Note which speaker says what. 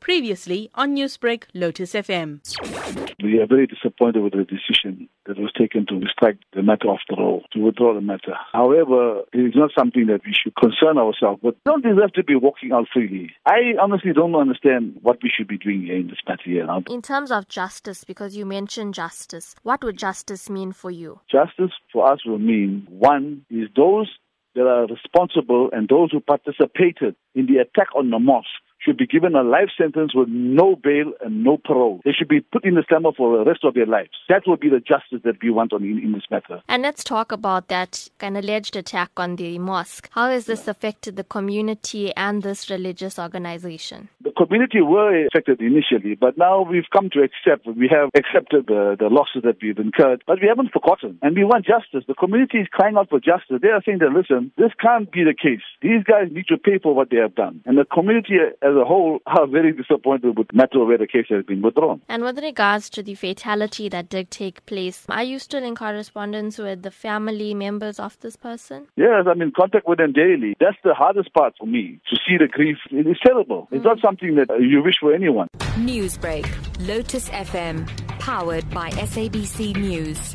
Speaker 1: Previously on Newsbreak, Lotus FM.
Speaker 2: We are very disappointed with the decision that was taken to strike the matter off the roll, to withdraw the matter. However, it is not something that we should concern ourselves with. We Don't deserve to be walking out freely. I honestly don't understand what we should be doing here in this matter here. Now.
Speaker 3: In terms of justice, because you mentioned justice, what would justice mean for you?
Speaker 2: Justice for us will mean one is those that are responsible and those who participated in the attack on the mosque should be given a life sentence with no bail and no parole. They should be put in the slammer for the rest of their lives. That would be the justice that we want on, in, in this matter.
Speaker 3: And let's talk about that an alleged attack on the mosque. How has this affected the community and this religious organization?
Speaker 2: The community were affected initially, but now we've come to accept, we have accepted the, the losses that we've incurred, but we haven't forgotten. And we want justice. The community is crying out for justice. They are saying that, listen, this can't be the case. These guys need to pay for what they have done. And the community as a whole are very disappointed with the matter where the case has been withdrawn.
Speaker 3: And with regards to the fatality that did take place, are you still in correspondence with the family members of this person?
Speaker 2: Yes, I'm in contact with them daily. That's the hardest part for me, to see the grief. It is terrible. It's not mm. something that you wish for anyone.
Speaker 4: Newsbreak, Lotus FM, powered by SABC News.